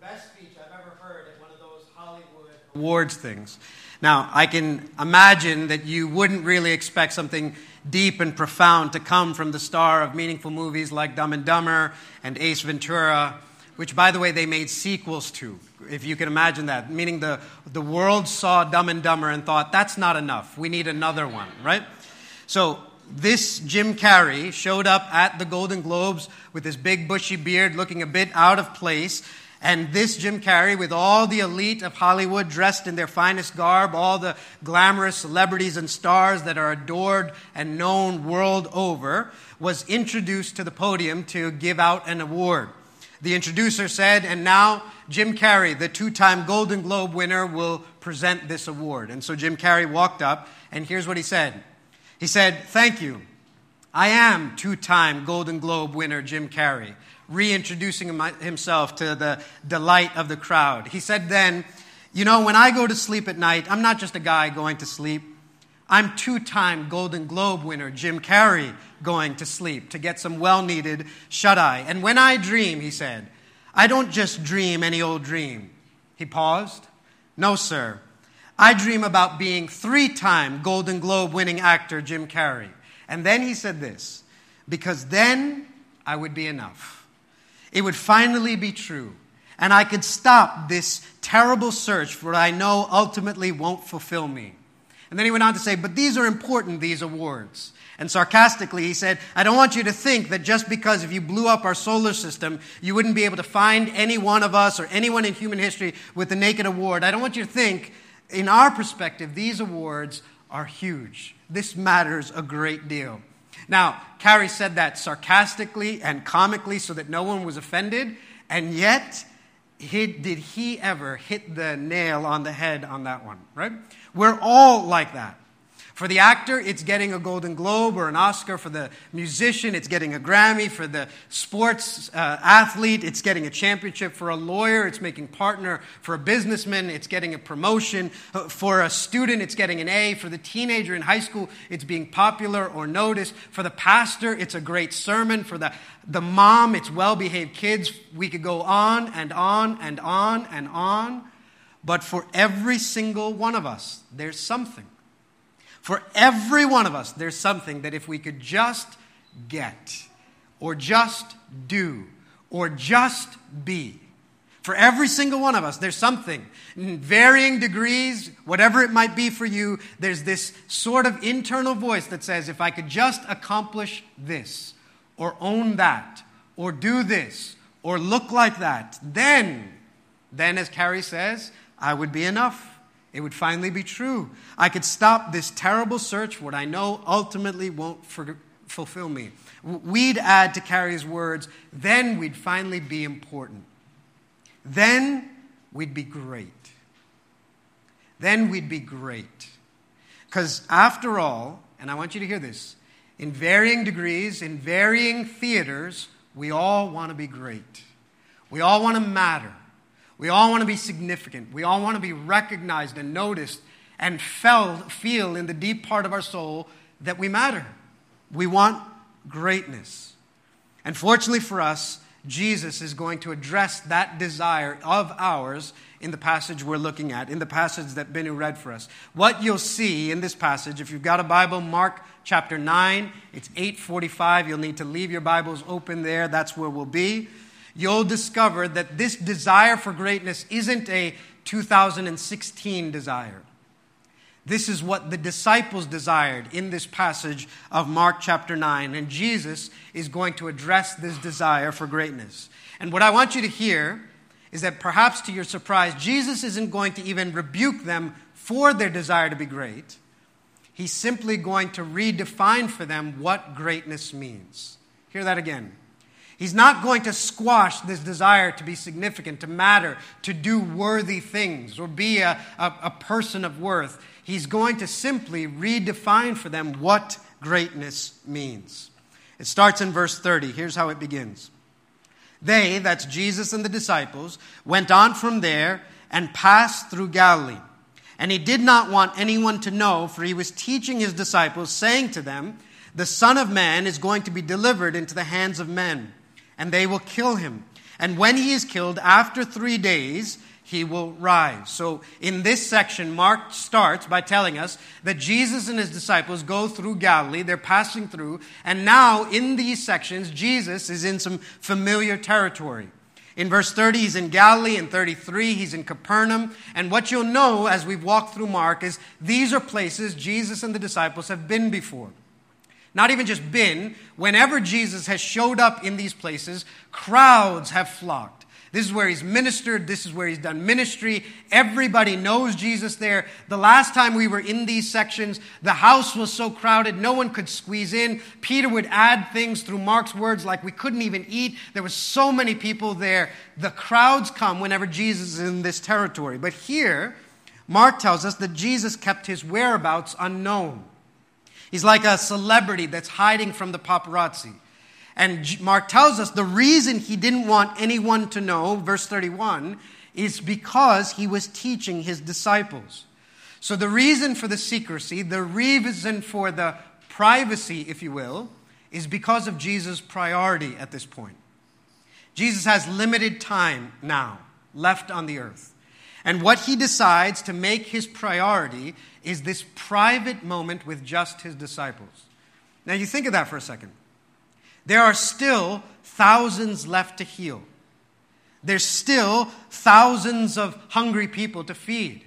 best speech I've ever heard at one of those Hollywood awards things. Now, I can imagine that you wouldn't really expect something deep and profound to come from the star of meaningful movies like Dumb and Dumber and Ace Ventura, which, by the way, they made sequels to, if you can imagine that. Meaning the, the world saw Dumb and Dumber and thought, that's not enough. We need another one, right? So, this Jim Carrey showed up at the Golden Globes with his big bushy beard looking a bit out of place and this Jim Carrey, with all the elite of Hollywood dressed in their finest garb, all the glamorous celebrities and stars that are adored and known world over, was introduced to the podium to give out an award. The introducer said, And now Jim Carrey, the two time Golden Globe winner, will present this award. And so Jim Carrey walked up, and here's what he said He said, Thank you. I am two time Golden Globe winner Jim Carrey reintroducing himself to the delight of the crowd. He said then, You know, when I go to sleep at night, I'm not just a guy going to sleep. I'm two time Golden Globe winner Jim Carrey going to sleep to get some well needed shut eye. And when I dream, he said, I don't just dream any old dream. He paused. No, sir. I dream about being three time Golden Globe winning actor Jim Carrey. And then he said this, because then I would be enough. It would finally be true. And I could stop this terrible search for what I know ultimately won't fulfill me. And then he went on to say, But these are important, these awards. And sarcastically, he said, I don't want you to think that just because if you blew up our solar system, you wouldn't be able to find any one of us or anyone in human history with the naked award. I don't want you to think, in our perspective, these awards are huge. This matters a great deal. Now, Carrey said that sarcastically and comically so that no one was offended, and yet, he, did he ever hit the nail on the head on that one, right? We're all like that. For the actor, it's getting a Golden Globe or an Oscar. For the musician, it's getting a Grammy. For the sports uh, athlete, it's getting a championship. For a lawyer, it's making partner. For a businessman, it's getting a promotion. Uh, for a student, it's getting an A. For the teenager in high school, it's being popular or noticed. For the pastor, it's a great sermon. For the, the mom, it's well behaved kids. We could go on and on and on and on. But for every single one of us, there's something for every one of us, there's something that if we could just get, or just do, or just be, for every single one of us, there's something. In varying degrees, whatever it might be for you, there's this sort of internal voice that says, if I could just accomplish this, or own that, or do this, or look like that, then, then, as Carrey says, I would be enough. It would finally be true. I could stop this terrible search what I know ultimately won't for, fulfill me. We'd add to Carrey's words, then we'd finally be important. Then we'd be great. Then we'd be great. Because after all, and I want you to hear this, in varying degrees, in varying theaters, we all want to be great. We all want to matter. We all want to be significant. We all want to be recognized and noticed and felt, feel in the deep part of our soul that we matter. We want greatness. And fortunately for us, Jesus is going to address that desire of ours in the passage we're looking at, in the passage that Binu read for us. What you'll see in this passage, if you've got a Bible, Mark chapter 9, it's 845. You'll need to leave your Bibles open there. That's where we'll be you'll discover that this desire for greatness isn't a 2016 desire. This is what the disciples desired in this passage of Mark chapter 9. And Jesus is going to address this desire for greatness. And what I want you to hear is that perhaps to your surprise, Jesus isn't going to even rebuke them for their desire to be great. He's simply going to redefine for them what greatness means. Hear that again. He's not going to squash this desire to be significant, to matter, to do worthy things, or be a, a, a, person of worth. He's going to simply redefine for them what greatness means. It starts in verse 30. Here's how it begins They, that's Jesus and the disciples, went on from there and passed through Galilee. And he did not want anyone to know, for he was teaching his disciples, saying to them, The Son of Man is going to be delivered into the hands of men and they will kill him. And when he is killed, after three days, he will rise. So, in this section, Mark starts by telling us that Jesus and his disciples go through Galilee. They're passing through. And now, in these sections, Jesus is in some familiar territory. In verse 30, he's in Galilee. In 33, he's in Capernaum. And what you'll know as we've walked through Mark is these are places Jesus and the disciples have been before. Not even just been, whenever Jesus has showed up in these places, crowds have flocked. This is where he's ministered. This is where he's done ministry. Everybody knows Jesus there. The last time we were in these sections, the house was so crowded, no one could squeeze in. Peter would add things through Mark's words like we couldn't even eat. There were so many people there. The crowds come whenever Jesus is in this territory. But here, Mark tells us that Jesus kept his whereabouts unknown. He's like a celebrity that's hiding from the paparazzi. And Mark tells us the reason he didn't want anyone to know, verse 31, is because he was teaching his disciples. So the reason for the secrecy, the reason for the privacy, if you will, is because of Jesus' priority at this point. Jesus has limited time now left on the earth. And what he decides to make his priority is this private moment with just his disciples. Now, you think of that for a second. There are still thousands left to heal. There's still thousands of hungry people to feed.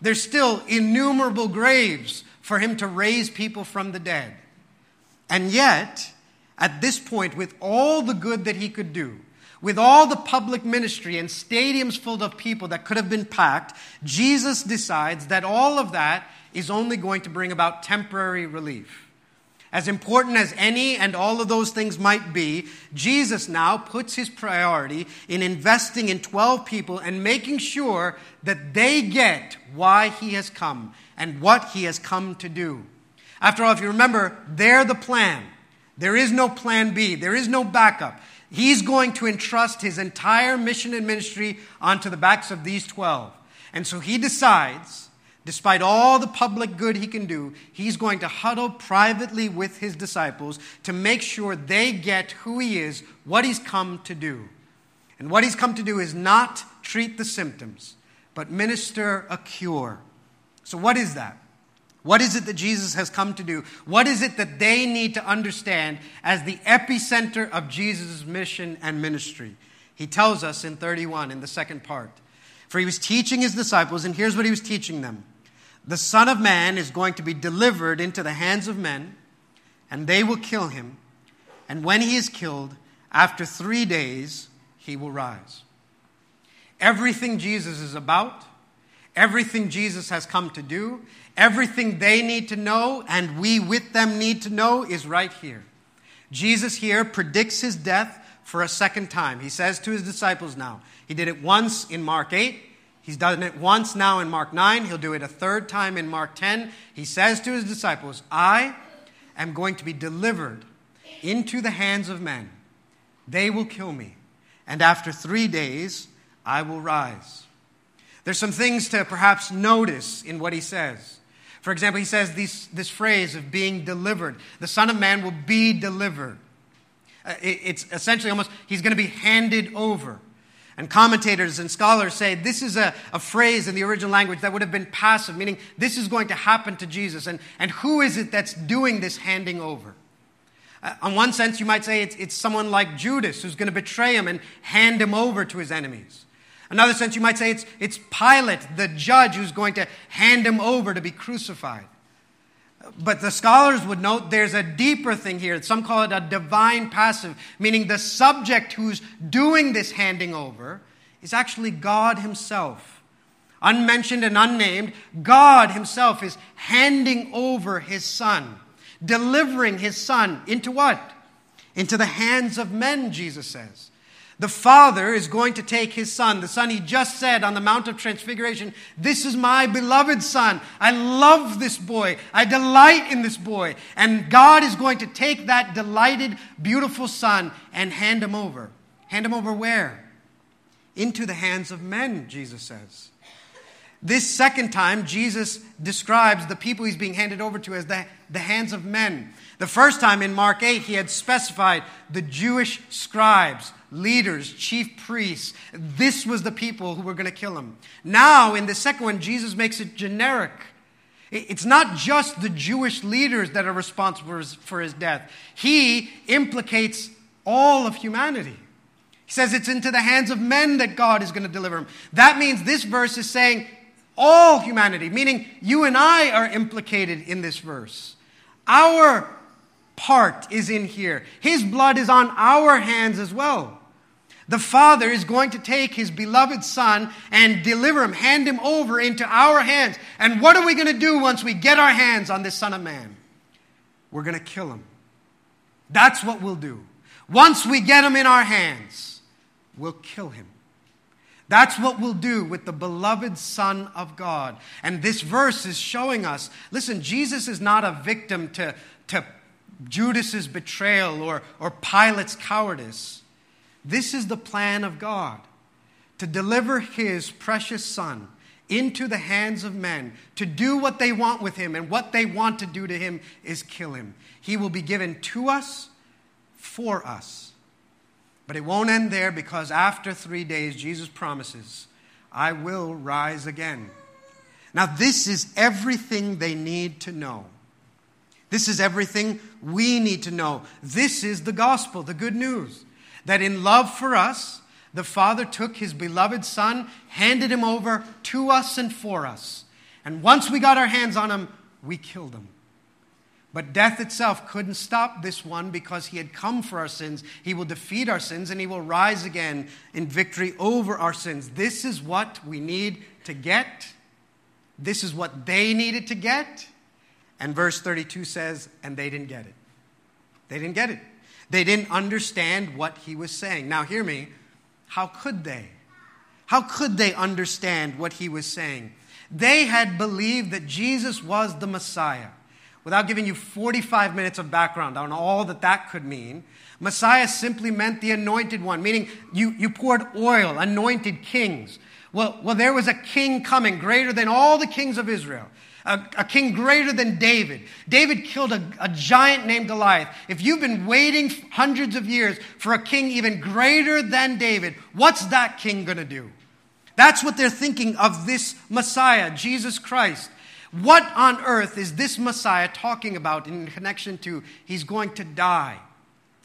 There's still innumerable graves for him to raise people from the dead. And yet, at this point, with all the good that he could do, with all the public ministry and stadiums full of people that could have been packed, Jesus decides that all of that is only going to bring about temporary relief. As important as any and all of those things might be, Jesus now puts his priority in investing in 12 people and making sure that they get why he has come and what he has come to do. After all, if you remember, they're the plan. There is no plan B, there is no backup. He's going to entrust his entire mission and ministry onto the backs of these 12. And so he decides Despite all the public good he can do, he's going to huddle privately with his disciples to make sure they get who he is, what he's come to do. And what he's come to do is not treat the symptoms, but minister a cure. So, what is that? What is it that Jesus has come to do? What is it that they need to understand as the epicenter of Jesus' mission and ministry? He tells us in 31, in the second part. For he was teaching his disciples, and here's what he was teaching them the Son of Man is going to be delivered into the hands of men, and they will kill him. And when he is killed, after three days, he will rise. Everything Jesus is about, everything Jesus has come to do, everything they need to know, and we with them need to know, is right here. Jesus here predicts his death for a second time. He says to his disciples now, he did it once in Mark 8. He's done it once now in Mark 9. He'll do it a third time in Mark 10. He says to his disciples, I am going to be delivered into the hands of men. They will kill me. And after three days, I will rise. There's some things to perhaps notice in what he says. For example, he says this, phrase of being delivered. The Son of Man will be delivered. Uh, it, it's essentially almost, he's going to be handed over. And commentators and scholars say this is a, a phrase in the original language that would have been passive, meaning this is going to happen to Jesus. And, and who is it that's doing this handing over? Uh, on one sense, you might say it's, it's someone like Judas who's going to betray him and hand him over to his enemies. Another sense, you might say it's, it's Pilate, the judge, who's going to hand him over to be crucified. But the scholars would note there's a deeper thing here. Some call it a divine passive, meaning the subject who's doing this handing over is actually God Himself. Unmentioned and unnamed, God Himself is handing over His Son, delivering His Son into what? Into the hands of men, Jesus says. The Father is going to take his Son, the Son he just said on the Mount of Transfiguration, This is my beloved Son. I love this boy. I delight in this boy. And God is going to take that delighted, beautiful Son and hand him over. Hand him over where? Into the hands of men, Jesus says. This second time, Jesus describes the people he's being handed over to as the, the hands of men. The first time in Mark 8, he had specified the Jewish scribes, leaders, chief priests. This was the people who were going to kill him. Now, in the second one, Jesus makes it generic. It's not just the Jewish leaders that are responsible for his death, he implicates all of humanity. He says it's into the hands of men that God is going to deliver him. That means this verse is saying all humanity, meaning you and I are implicated in this verse. Our part is in here. His blood is on our hands as well. The Father is going to take His beloved Son and deliver Him, hand Him over into our hands. And what are we going to do once we get our hands on this Son of Man? We're going to kill Him. That's what we'll do. Once we get Him in our hands, we'll kill Him. That's what we'll do with the beloved Son of God. And this verse is showing us listen, Jesus is not a victim to, to Judas's betrayal or, or Pilate's cowardice. This is the plan of God to deliver his precious Son into the hands of men to do what they want with him, and what they want to do to him is kill him. He will be given to us for us. But it won't end there because after three days, Jesus promises, I will rise again. Now, this is everything they need to know. This is everything we need to know. This is the gospel, the good news. That in love for us, the Father took his beloved Son, handed him over to us and for us. And once we got our hands on him, we killed him. But death itself couldn't stop this one because he had come for our sins. He will defeat our sins and he will rise again in victory over our sins. This is what we need to get. This is what they needed to get. And verse 32 says, and they didn't get it. They didn't get it. They didn't understand what he was saying. Now, hear me. How could they? How could they understand what he was saying? They had believed that Jesus was the Messiah without giving you 45 minutes of background on all that that could mean, Messiah simply meant the anointed one, meaning you, you poured oil, anointed kings. Well, well, there was a king coming greater than all the kings of Israel. A, a, king greater than David. David killed a, a, giant named Goliath. If you've been waiting hundreds of years for a king even greater than David, what's that king going to do? That's what they're thinking of this Messiah, Jesus Christ. What on earth is this Messiah talking about in connection to he's going to die?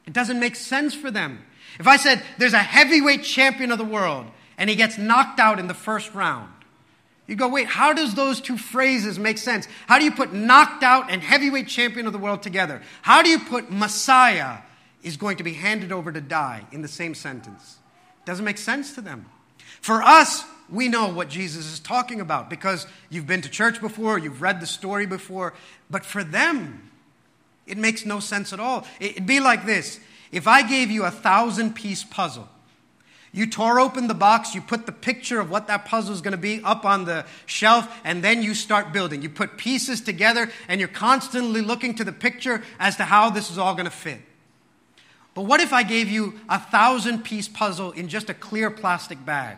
It doesn't make sense for them. If I said there's a heavyweight champion of the world and he gets knocked out in the first round, you go, wait, how does those two phrases make sense? How do you put knocked out and heavyweight champion of the world together? How do you put Messiah is going to be handed over to die in the same sentence? Doesn't make sense to them. For us, we know what Jesus is talking about because you've been to church before, you've read the story before. But for them, it makes no sense at all. It'd be like this if I gave you a thousand piece puzzle, you tore open the box, you put the picture of what that puzzle is going to be up on the shelf, and then you start building. You put pieces together, and you're constantly looking to the picture as to how this is all going to fit. But what if I gave you a thousand piece puzzle in just a clear plastic bag?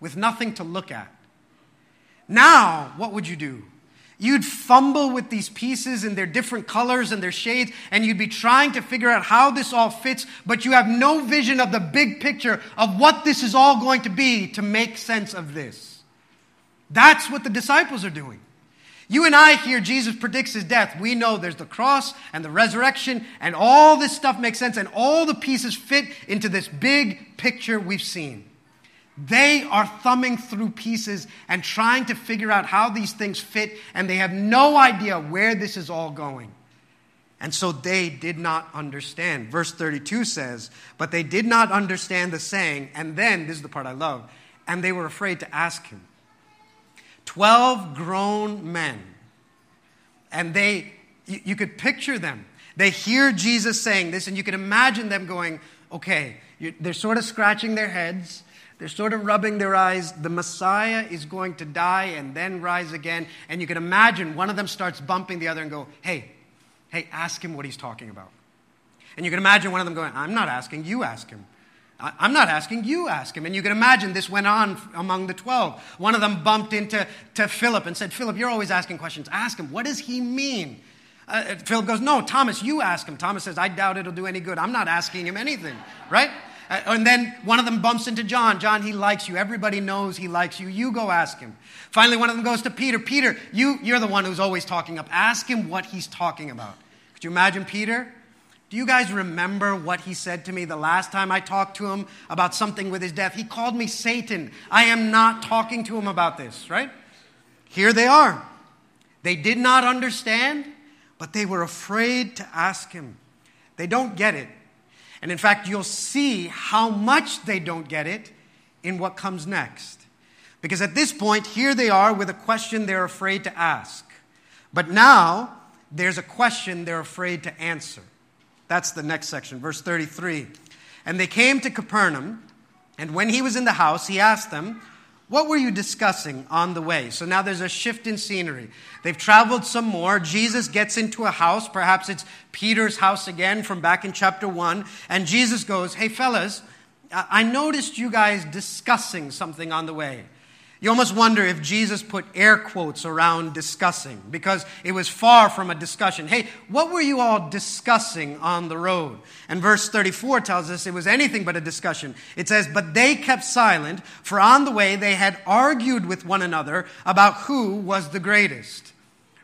with nothing to look at. Now, what would you do? You'd fumble with these pieces in their different colors and their shades, and you'd be trying to figure out how this all fits, but you have no vision of the big picture of what this is all going to be to make sense of this. That's what the disciples are doing. You and I hear Jesus predicts his death. We know there's the cross and the resurrection, and all this stuff makes sense, and all the pieces fit into this big picture we've seen. They are thumbing through pieces and trying to figure out how these things fit, and they have no idea where this is all going. And so they did not understand. Verse 32 says, But they did not understand the saying, and then, this is the part I love, and they were afraid to ask him. Twelve grown men, and they, you, could picture them. They hear Jesus saying this, and you can imagine them going, Okay, they're sort of scratching their heads they're sort of rubbing their eyes. The Messiah is going to die and then rise again. And you can imagine one of them starts bumping the other and go, Hey, hey, ask him what he's talking about. And you can imagine one of them going, I'm not asking, you ask him. I'm not asking, you ask him. And you can imagine this went on among the 12. One of them bumped into to Philip and said, Philip, you're always asking questions. Ask him, what does he mean? Uh, uh, Philip goes, No, Thomas, you ask him. Thomas says, I doubt it'll do any good. I'm not asking him anything, right? Uh, and then one of them bumps into John. John, he likes you. Everybody knows he likes you. You go ask him. Finally, one of them goes to Peter. Peter, you, you're the one who's always talking up. Ask him what he's talking about. Could you imagine Peter? Do you guys remember what he said to me the last time I talked to him about something with his death? He called me Satan. I am not talking to him about this, right? Here they are. They did not understand, but they were afraid to ask him. They don't get it. And in fact, you'll see how much they don't get it in what comes next. Because at this point, here they are with a question they're afraid to ask. But now, there's a question they're afraid to answer. That's the next section, verse 33. And they came to Capernaum, and when he was in the house, he asked them, What were you discussing on the way? So now there's a shift in scenery. They've traveled some more. Jesus gets into a house. Perhaps it's Peter's house again from back in chapter 1. And Jesus goes, Hey, fellas, I noticed you guys discussing something on the way. You almost wonder if Jesus put air quotes around discussing because it was far from a discussion. Hey, what were you all discussing on the road? And verse 34 tells us it was anything but a discussion. It says, But they kept silent, for on the way they had argued with one another about who was the greatest.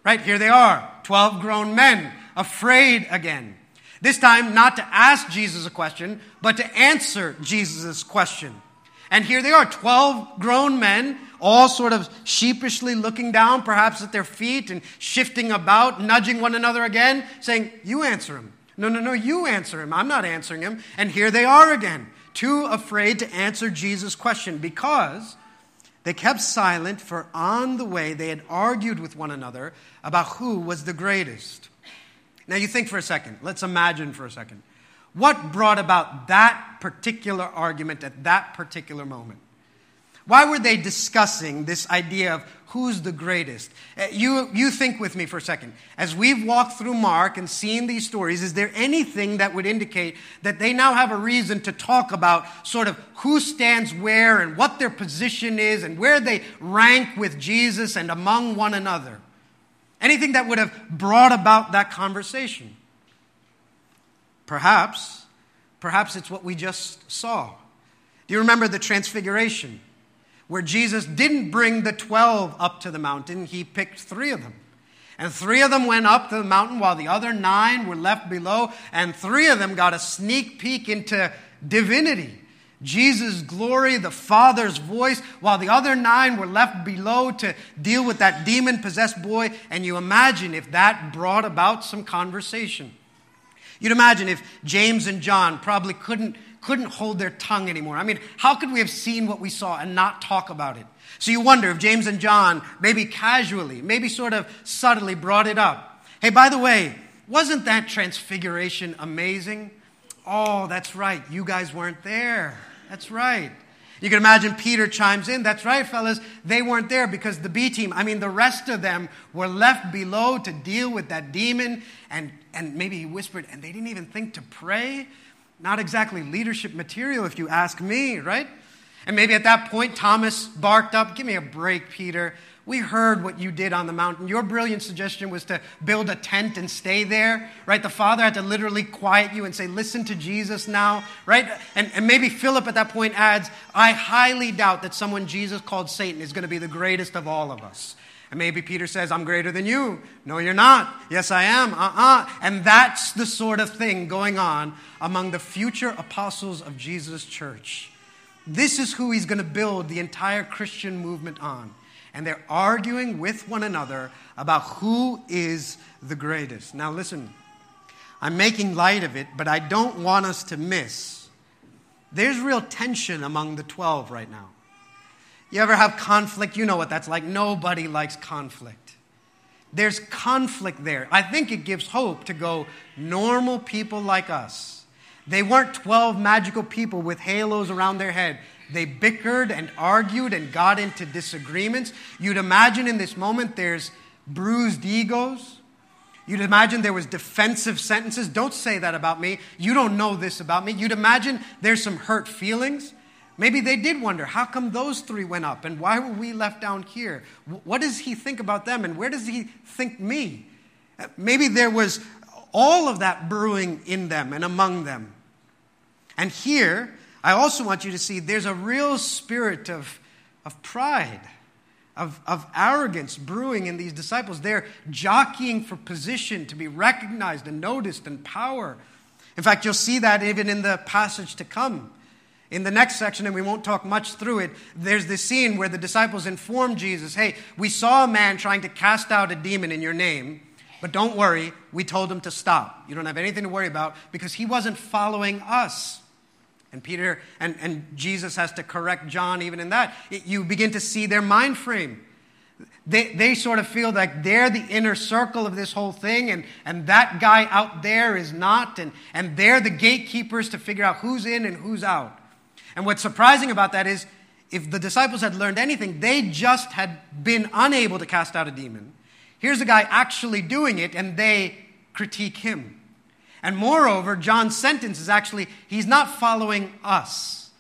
Right, here they are 12 grown men, afraid again. This time, not to ask Jesus a question, but to answer Jesus' question. And here they are 12 grown men all sort of sheepishly looking down, perhaps at their feet, and shifting about, nudging one another again, saying, You answer him. No, no, no, you answer him. I'm not answering him. And here they are again, too afraid to answer Jesus' question because they kept silent, for on the way they had argued with one another about who was the greatest. Now, you think for a second. Let's imagine for a second. What brought about that particular argument at that particular moment? Why were they discussing this idea of who's the greatest? Uh, you, you think with me for a second. As we've walked through Mark and seen these stories, is there anything that would indicate that they now have a reason to talk about sort of who stands where and what their position is and where they rank with Jesus and among one another? Anything that would have brought about that conversation? Perhaps, perhaps it's what we just saw. Do you remember the transfiguration? Where Jesus didn't bring the 12 up to the mountain, he picked three of them. And three of them went up to the mountain while the other nine were left below, and three of them got a sneak peek into divinity. Jesus' glory, the Father's voice, while the other nine were left below to deal with that demon possessed boy. And you imagine if that brought about some conversation. You'd imagine if James and John probably couldn't couldn't hold their tongue anymore. I mean, how could we have seen what we saw and not talk about it? So you wonder if James and John, maybe casually, maybe sort of subtly brought it up. Hey, by the way, wasn't that transfiguration amazing? Oh, that's right. You guys weren't there. That's right. You can imagine Peter chimes in. That's right, fellas. They weren't there because the B team, I mean, the rest of them were left below to deal with that demon. And, and maybe he whispered, and they didn't even think to pray. Not exactly leadership material, if you ask me, right? And maybe at that point, Thomas barked up, Give me a break, Peter. We heard what you did on the mountain. Your brilliant suggestion was to build a tent and stay there, right? The father had to literally quiet you and say, Listen to Jesus now, right? And, and maybe Philip at that point adds, I highly doubt that someone Jesus called Satan is going to be the greatest of all of us. And maybe Peter says, I'm greater than you. No, you're not. Yes, I am. Uh uh-uh. uh And that's the sort of thing going on among the future apostles of Jesus' church. This is who he's going to build the entire Christian movement on. And they're arguing with one another about who is the greatest. Now, listen, I'm making light of it, but I don't want us to miss. There's real tension among the 12 right now. You ever have conflict? You know what that's like. Nobody likes conflict. There's conflict there. I think it gives hope to go, normal people like us. They weren't 12 magical people with halos around their head. They bickered and argued and got into disagreements. You'd imagine in this moment there's bruised egos. You'd imagine there was defensive sentences. Don't say that about me. You don't know this about me. You'd imagine there's some hurt feelings. Maybe they did wonder, how come those three went up and why were we left down here? What does he think about them and where does he think me? Maybe there was all of that brewing in them and among them. And here, I also want you to see there's a real spirit of, of pride of, of arrogance brewing in these disciples. They're jockeying for position to be recognized and noticed and power. In fact, you'll see that even in the passage to come. In the next section, and we won't talk much through it, there's this scene where the disciples inform Jesus, Hey, we saw a man trying to cast out a demon in your name, but don't worry, we told him to stop. You don't have anything to worry about because he wasn't following us. And Peter and, and Jesus has to correct John even in that. It, you begin to see their mind frame. They, they sort of feel like they're the inner circle of this whole thing, and, and that guy out there is not, and, and they're the gatekeepers to figure out who's in and who's out. And what's surprising about that is if the disciples had learned anything, they just had been unable to cast out a demon. Here's a guy actually doing it, and they critique him. And moreover, John's sentence is actually, he's not following us.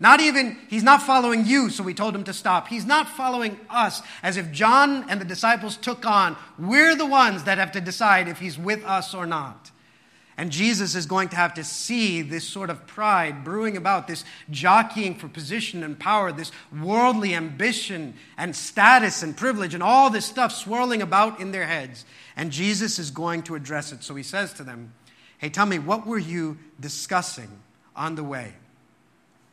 Not even, he's not following you, so we told him to stop. He's not following us, as if John and the disciples took on, we're the ones that have to decide if he's with us or not. And Jesus is going to have to see this sort of pride brewing about, this jockeying for position and power, this worldly ambition and status and privilege, and all this stuff swirling about in their heads. And Jesus is going to address it. So he says to them, Hey, tell me, what were you discussing on the way?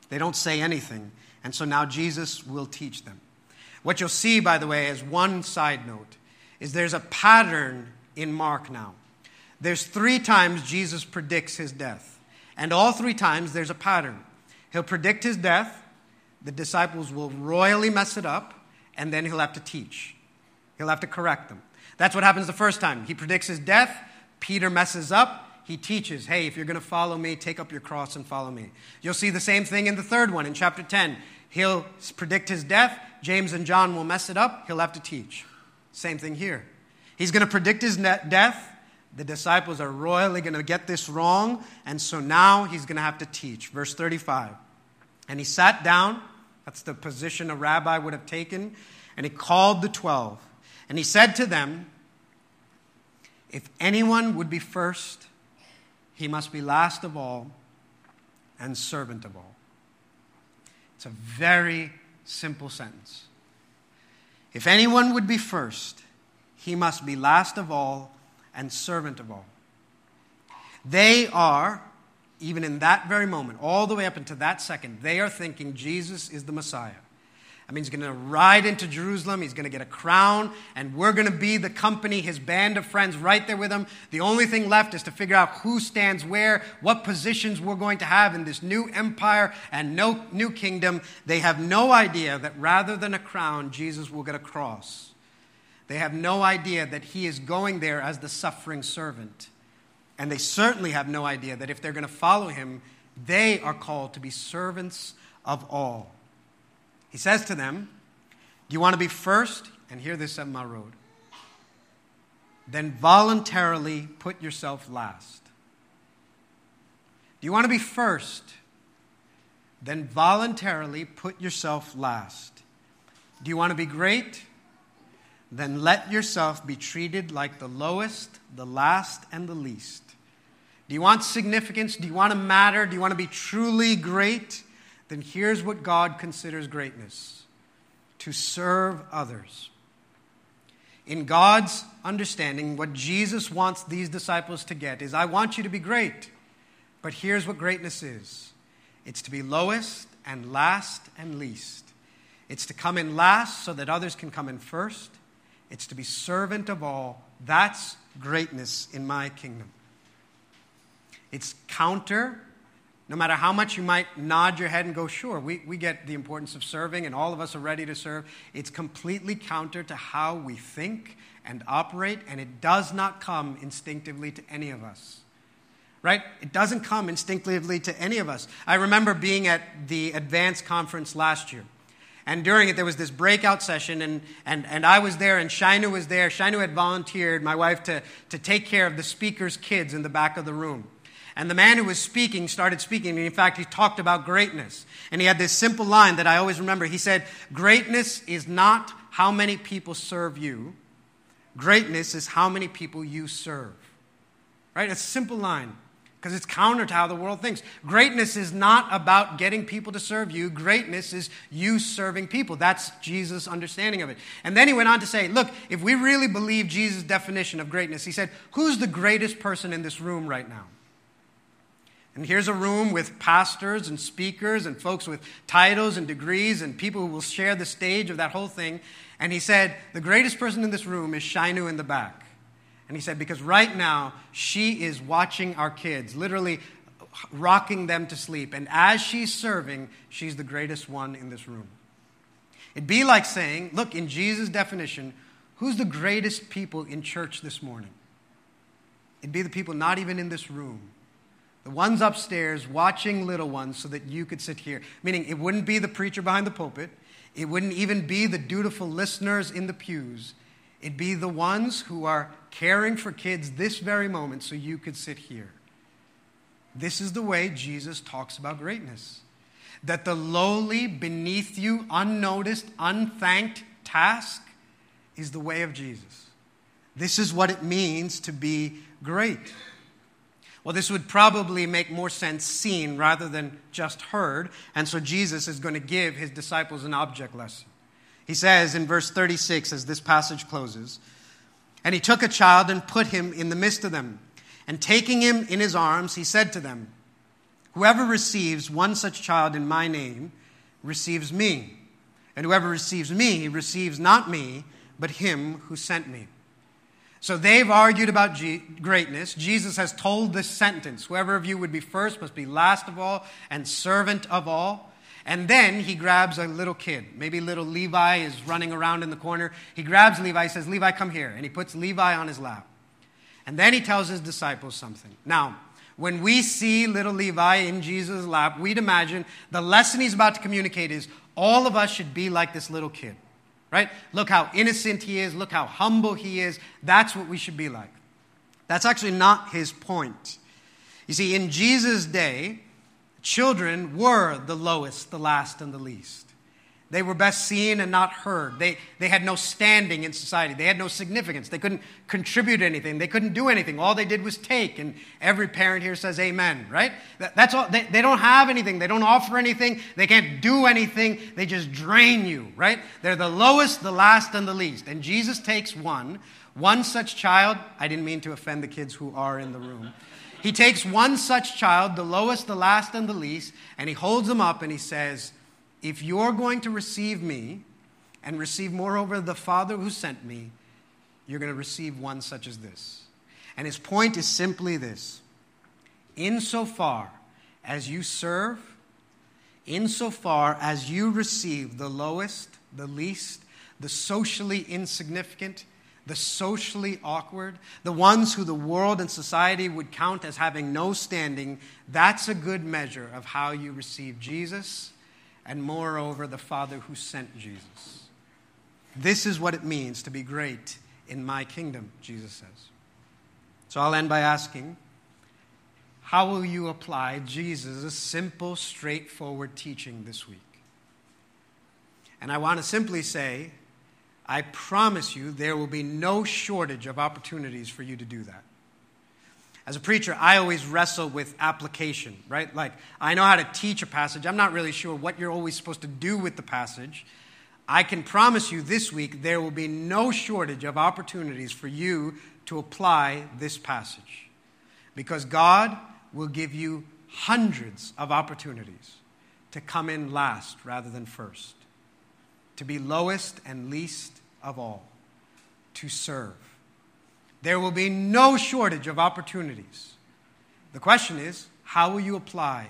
They don't say anything. And so now Jesus will teach them. What you'll see, by the way, as one side note, is there's a pattern in Mark now. There's three times Jesus predicts his death. And all three times there's a pattern. He'll predict his death, the disciples will royally mess it up, and then he'll have to teach. He'll have to correct them. That's what happens the first time. He predicts his death, Peter messes up, he teaches, hey, if you're going to follow me, take up your cross and follow me. You'll see the same thing in the third one in chapter 10. He'll predict his death. James and John will mess it up. He'll have to teach. Same thing here. He's going to predict his death. The disciples are royally going to get this wrong, and so now he's going to have to teach. Verse 35. And he sat down. That's the position a rabbi would have taken. And he called the twelve. And he said to them, If anyone would be first, he must be last of all and servant of all. It's a very simple sentence. If anyone would be first, he must be last of all and servant of all. They are, even in that very moment, all the way up into that second, they are thinking Jesus is the Messiah. I mean, he's going to ride into Jerusalem. He's going to get a crown, and we're going to be the company, his band of friends right there with him. The only thing left is to figure out who stands where, what positions we're going to have in this new empire and no, new kingdom. They have no idea that rather than a crown, Jesus will get a cross. They have no idea that he is going there as the suffering servant. And they certainly have no idea that if they're going to follow him, they are called to be servants of all. He says to them, Do you want to be first? And hear this at my road. Then voluntarily put yourself last. Do you want to be first? Then voluntarily put yourself last. Do you want to be great? Then let yourself be treated like the lowest, the last, and the least. Do you want significance? Do you want to matter? Do you want to be truly great? then here's what God considers greatness to serve others. In God's understanding, what Jesus wants these disciples to get is I want you to be great, but here's what greatness is it's to be lowest and last and least. It's to come in last so that others can come in first. It's to be servant of all. That's greatness in my kingdom. It's counter no matter how much you might nod your head and go, sure, we, we get the importance of serving and all of us are ready to serve, it's completely counter to how we think and operate, and it does not come instinctively to any of us. Right? It doesn't come instinctively to any of us. I remember being at the advance conference last year. And during it, there was this breakout session, and, and, and I was there, and Shainu was there. Shainu had volunteered, my wife, to, to take care of the speaker's kids in the back of the room. And the man who was speaking started speaking. And in fact, he talked about greatness. And he had this simple line that I always remember. He said, Greatness is not how many people serve you, greatness is how many people you serve. Right? A simple line because it's counter to how the world thinks. Greatness is not about getting people to serve you, greatness is you serving people. That's Jesus' understanding of it. And then he went on to say, Look, if we really believe Jesus' definition of greatness, he said, Who's the greatest person in this room right now? And here's a room with pastors and speakers and folks with titles and degrees and people who will share the stage of that whole thing. And he said, The greatest person in this room is Shainu in the back. And he said, Because right now, she is watching our kids, literally rocking them to sleep. And as she's serving, she's the greatest one in this room. It'd be like saying, Look, in Jesus' definition, who's the greatest people in church this morning? It'd be the people not even in this room the ones upstairs watching little ones so that you could sit here. Meaning, it wouldn't be the preacher behind the pulpit, it wouldn't even be the dutiful listeners in the pews. It'd be the ones who are caring for kids this very moment so you could sit here. This is the way Jesus talks about greatness. That the lowly, beneath you, unnoticed, unthanked task is the way of Jesus. This is what it means to be great. Well, this would probably make more sense seen rather than just heard. And so Jesus is going to give his disciples an object lesson. He says in verse 36, as this passage closes, And he took a child and put him in the midst of them. And taking him in his arms, he said to them, Whoever receives one such child in my name receives me. And whoever receives me receives not me, but him who sent me. So they've argued about G- greatness. Jesus has told this sentence Whoever of you would be first must be last of all and servant of all. And then he grabs a little kid. Maybe little Levi is running around in the corner. He grabs Levi, says, Levi, come here. And he puts Levi on his lap. And then he tells his disciples something. Now, when we see little Levi in Jesus' lap, we'd imagine the lesson he's about to communicate is all of us should be like this little kid right? Look how innocent he is. Look how humble he is. That's what we should be like. That's actually not his point. You see, in Jesus' day, children were the lowest, the last, and the least. They were best seen and not heard. They, they had no standing in society. They had no significance. They couldn't contribute anything. They couldn't do anything. All they did was take. And every parent here says amen, right? That, that's all. They, they don't have anything. They don't offer anything. They can't do anything. They just drain you, right? They're the lowest, the last, and the least. And Jesus takes one, one such child. I didn't mean to offend the kids who are in the room. He takes one such child, the lowest, the last, and the least, and he holds them up and he says, if you're going to receive me and receive, moreover, the Father who sent me, you're going to receive one such as this. And his point is simply this insofar as you serve, insofar as you receive the lowest, the least, the socially insignificant, the socially awkward, the ones who the world and society would count as having no standing, that's a good measure of how you receive Jesus and moreover, the Father who sent Jesus. This is what it means to be great in my kingdom, Jesus says. So I'll end by asking how will you apply Jesus' simple, straightforward teaching this week? And I want to simply say, I promise you there will be no shortage of opportunities for you to do that. As a preacher, I always wrestle with application, right? Like, I know how to teach a passage. I'm not really sure what you're always supposed to do with the passage. I can promise you this week there will be no shortage of opportunities for you to apply this passage. Because God will give you hundreds of opportunities to come in last rather than first, to be lowest and least of all, to serve. There will be no shortage of opportunities. The question is, how will you apply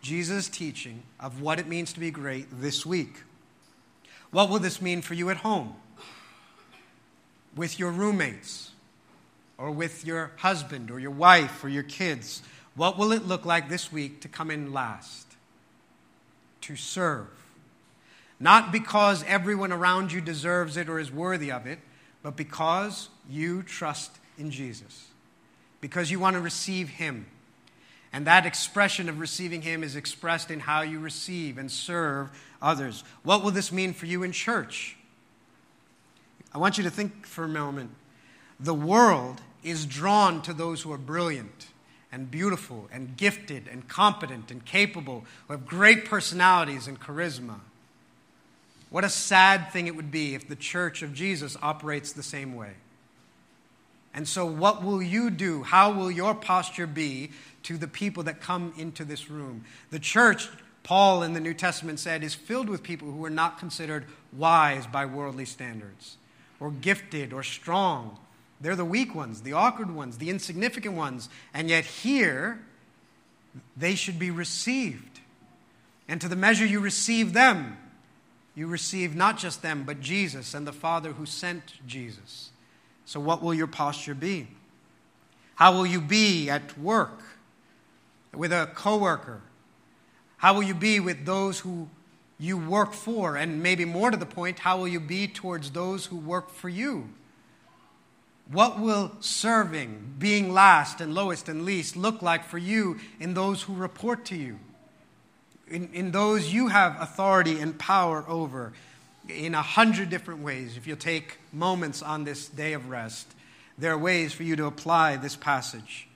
Jesus' teaching of what it means to be great this week? What will this mean for you at home? With your roommates, or with your husband, or your wife, or your kids? What will it look like this week to come in last? To serve. Not because everyone around you deserves it or is worthy of it, but because you trust in Jesus. Because you want to receive Him. And that expression of receiving Him is expressed in how you receive and serve others. What will this mean for you in church? I want you to think for a moment. The world is drawn to those who are brilliant and beautiful and gifted and competent and capable, who have great personalities and charisma. What a sad thing it would be if the church of Jesus operates the same way. And so, what will you do? How will your posture be to the people that come into this room? The church, Paul in the New Testament said, is filled with people who are not considered wise by worldly standards, or gifted, or strong. They're the weak ones, the awkward ones, the insignificant ones. And yet, here, they should be received. And to the measure you receive them, you receive not just them, but Jesus and the Father who sent Jesus. So, what will your posture be? How will you be at work with a coworker? How will you be with those who you work for? And maybe more to the point, how will you be towards those who work for you? What will serving, being last and lowest and least, look like for you in those who report to you? In, in those you have authority and power over in a hundred different ways. If you'll take moments on this day of rest, there are ways for you to apply this passage.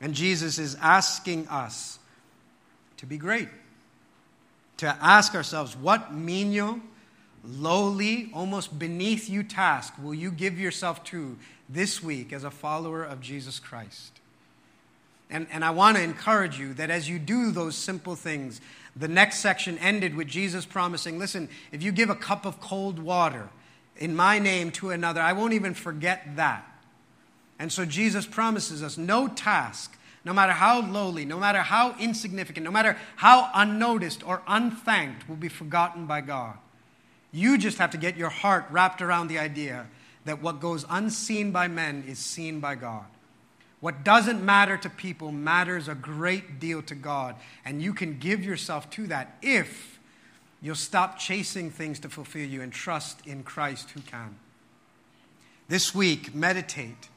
And Jesus is asking us to be great, to ask ourselves, what menial, lowly, almost beneath you task will you give yourself to this week as a follower of Jesus Christ? And, and I want to encourage you that as you do those simple things, the next section ended with Jesus promising listen, if you give a cup of cold water in my name to another, I won't even forget that. And so Jesus promises us no task, no matter how lowly, no matter how insignificant, no matter how unnoticed or unthanked, will be forgotten by God. You just have to get your heart wrapped around the idea that what goes unseen by men is seen by God. What doesn't matter to people matters a great deal to God. And you can give yourself to that if you'll stop chasing things to fulfill you and trust in Christ who can. This week, meditate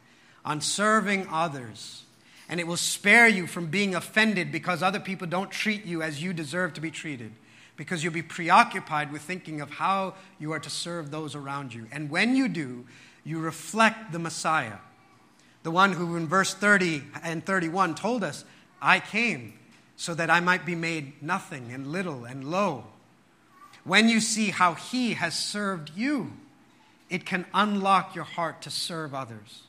on serving others, and it will spare you from being offended because other people don't treat you as you deserve to be treated. Because you'll be preoccupied with thinking of how you are to serve those around you. And when you do, you reflect the Messiah the one who in verse 30 and 31 told us, I came so that I might be made nothing and little and low. When you see how he has served you, it can unlock your heart to serve others.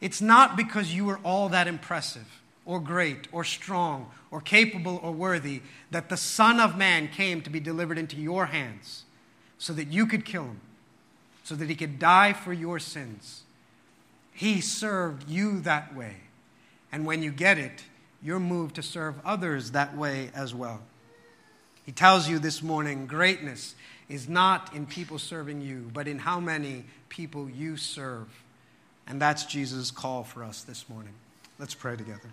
It's not because you are all that impressive or great or strong or capable or worthy that the Son of Man came to be delivered into your hands so that you could kill him, so that he could die for your sins he served you that way. And when you get it, you're moved to serve others that way as well. He tells you this morning greatness is not in people serving you, but in how many people you serve. And that's Jesus' call for us this morning. Let's pray together.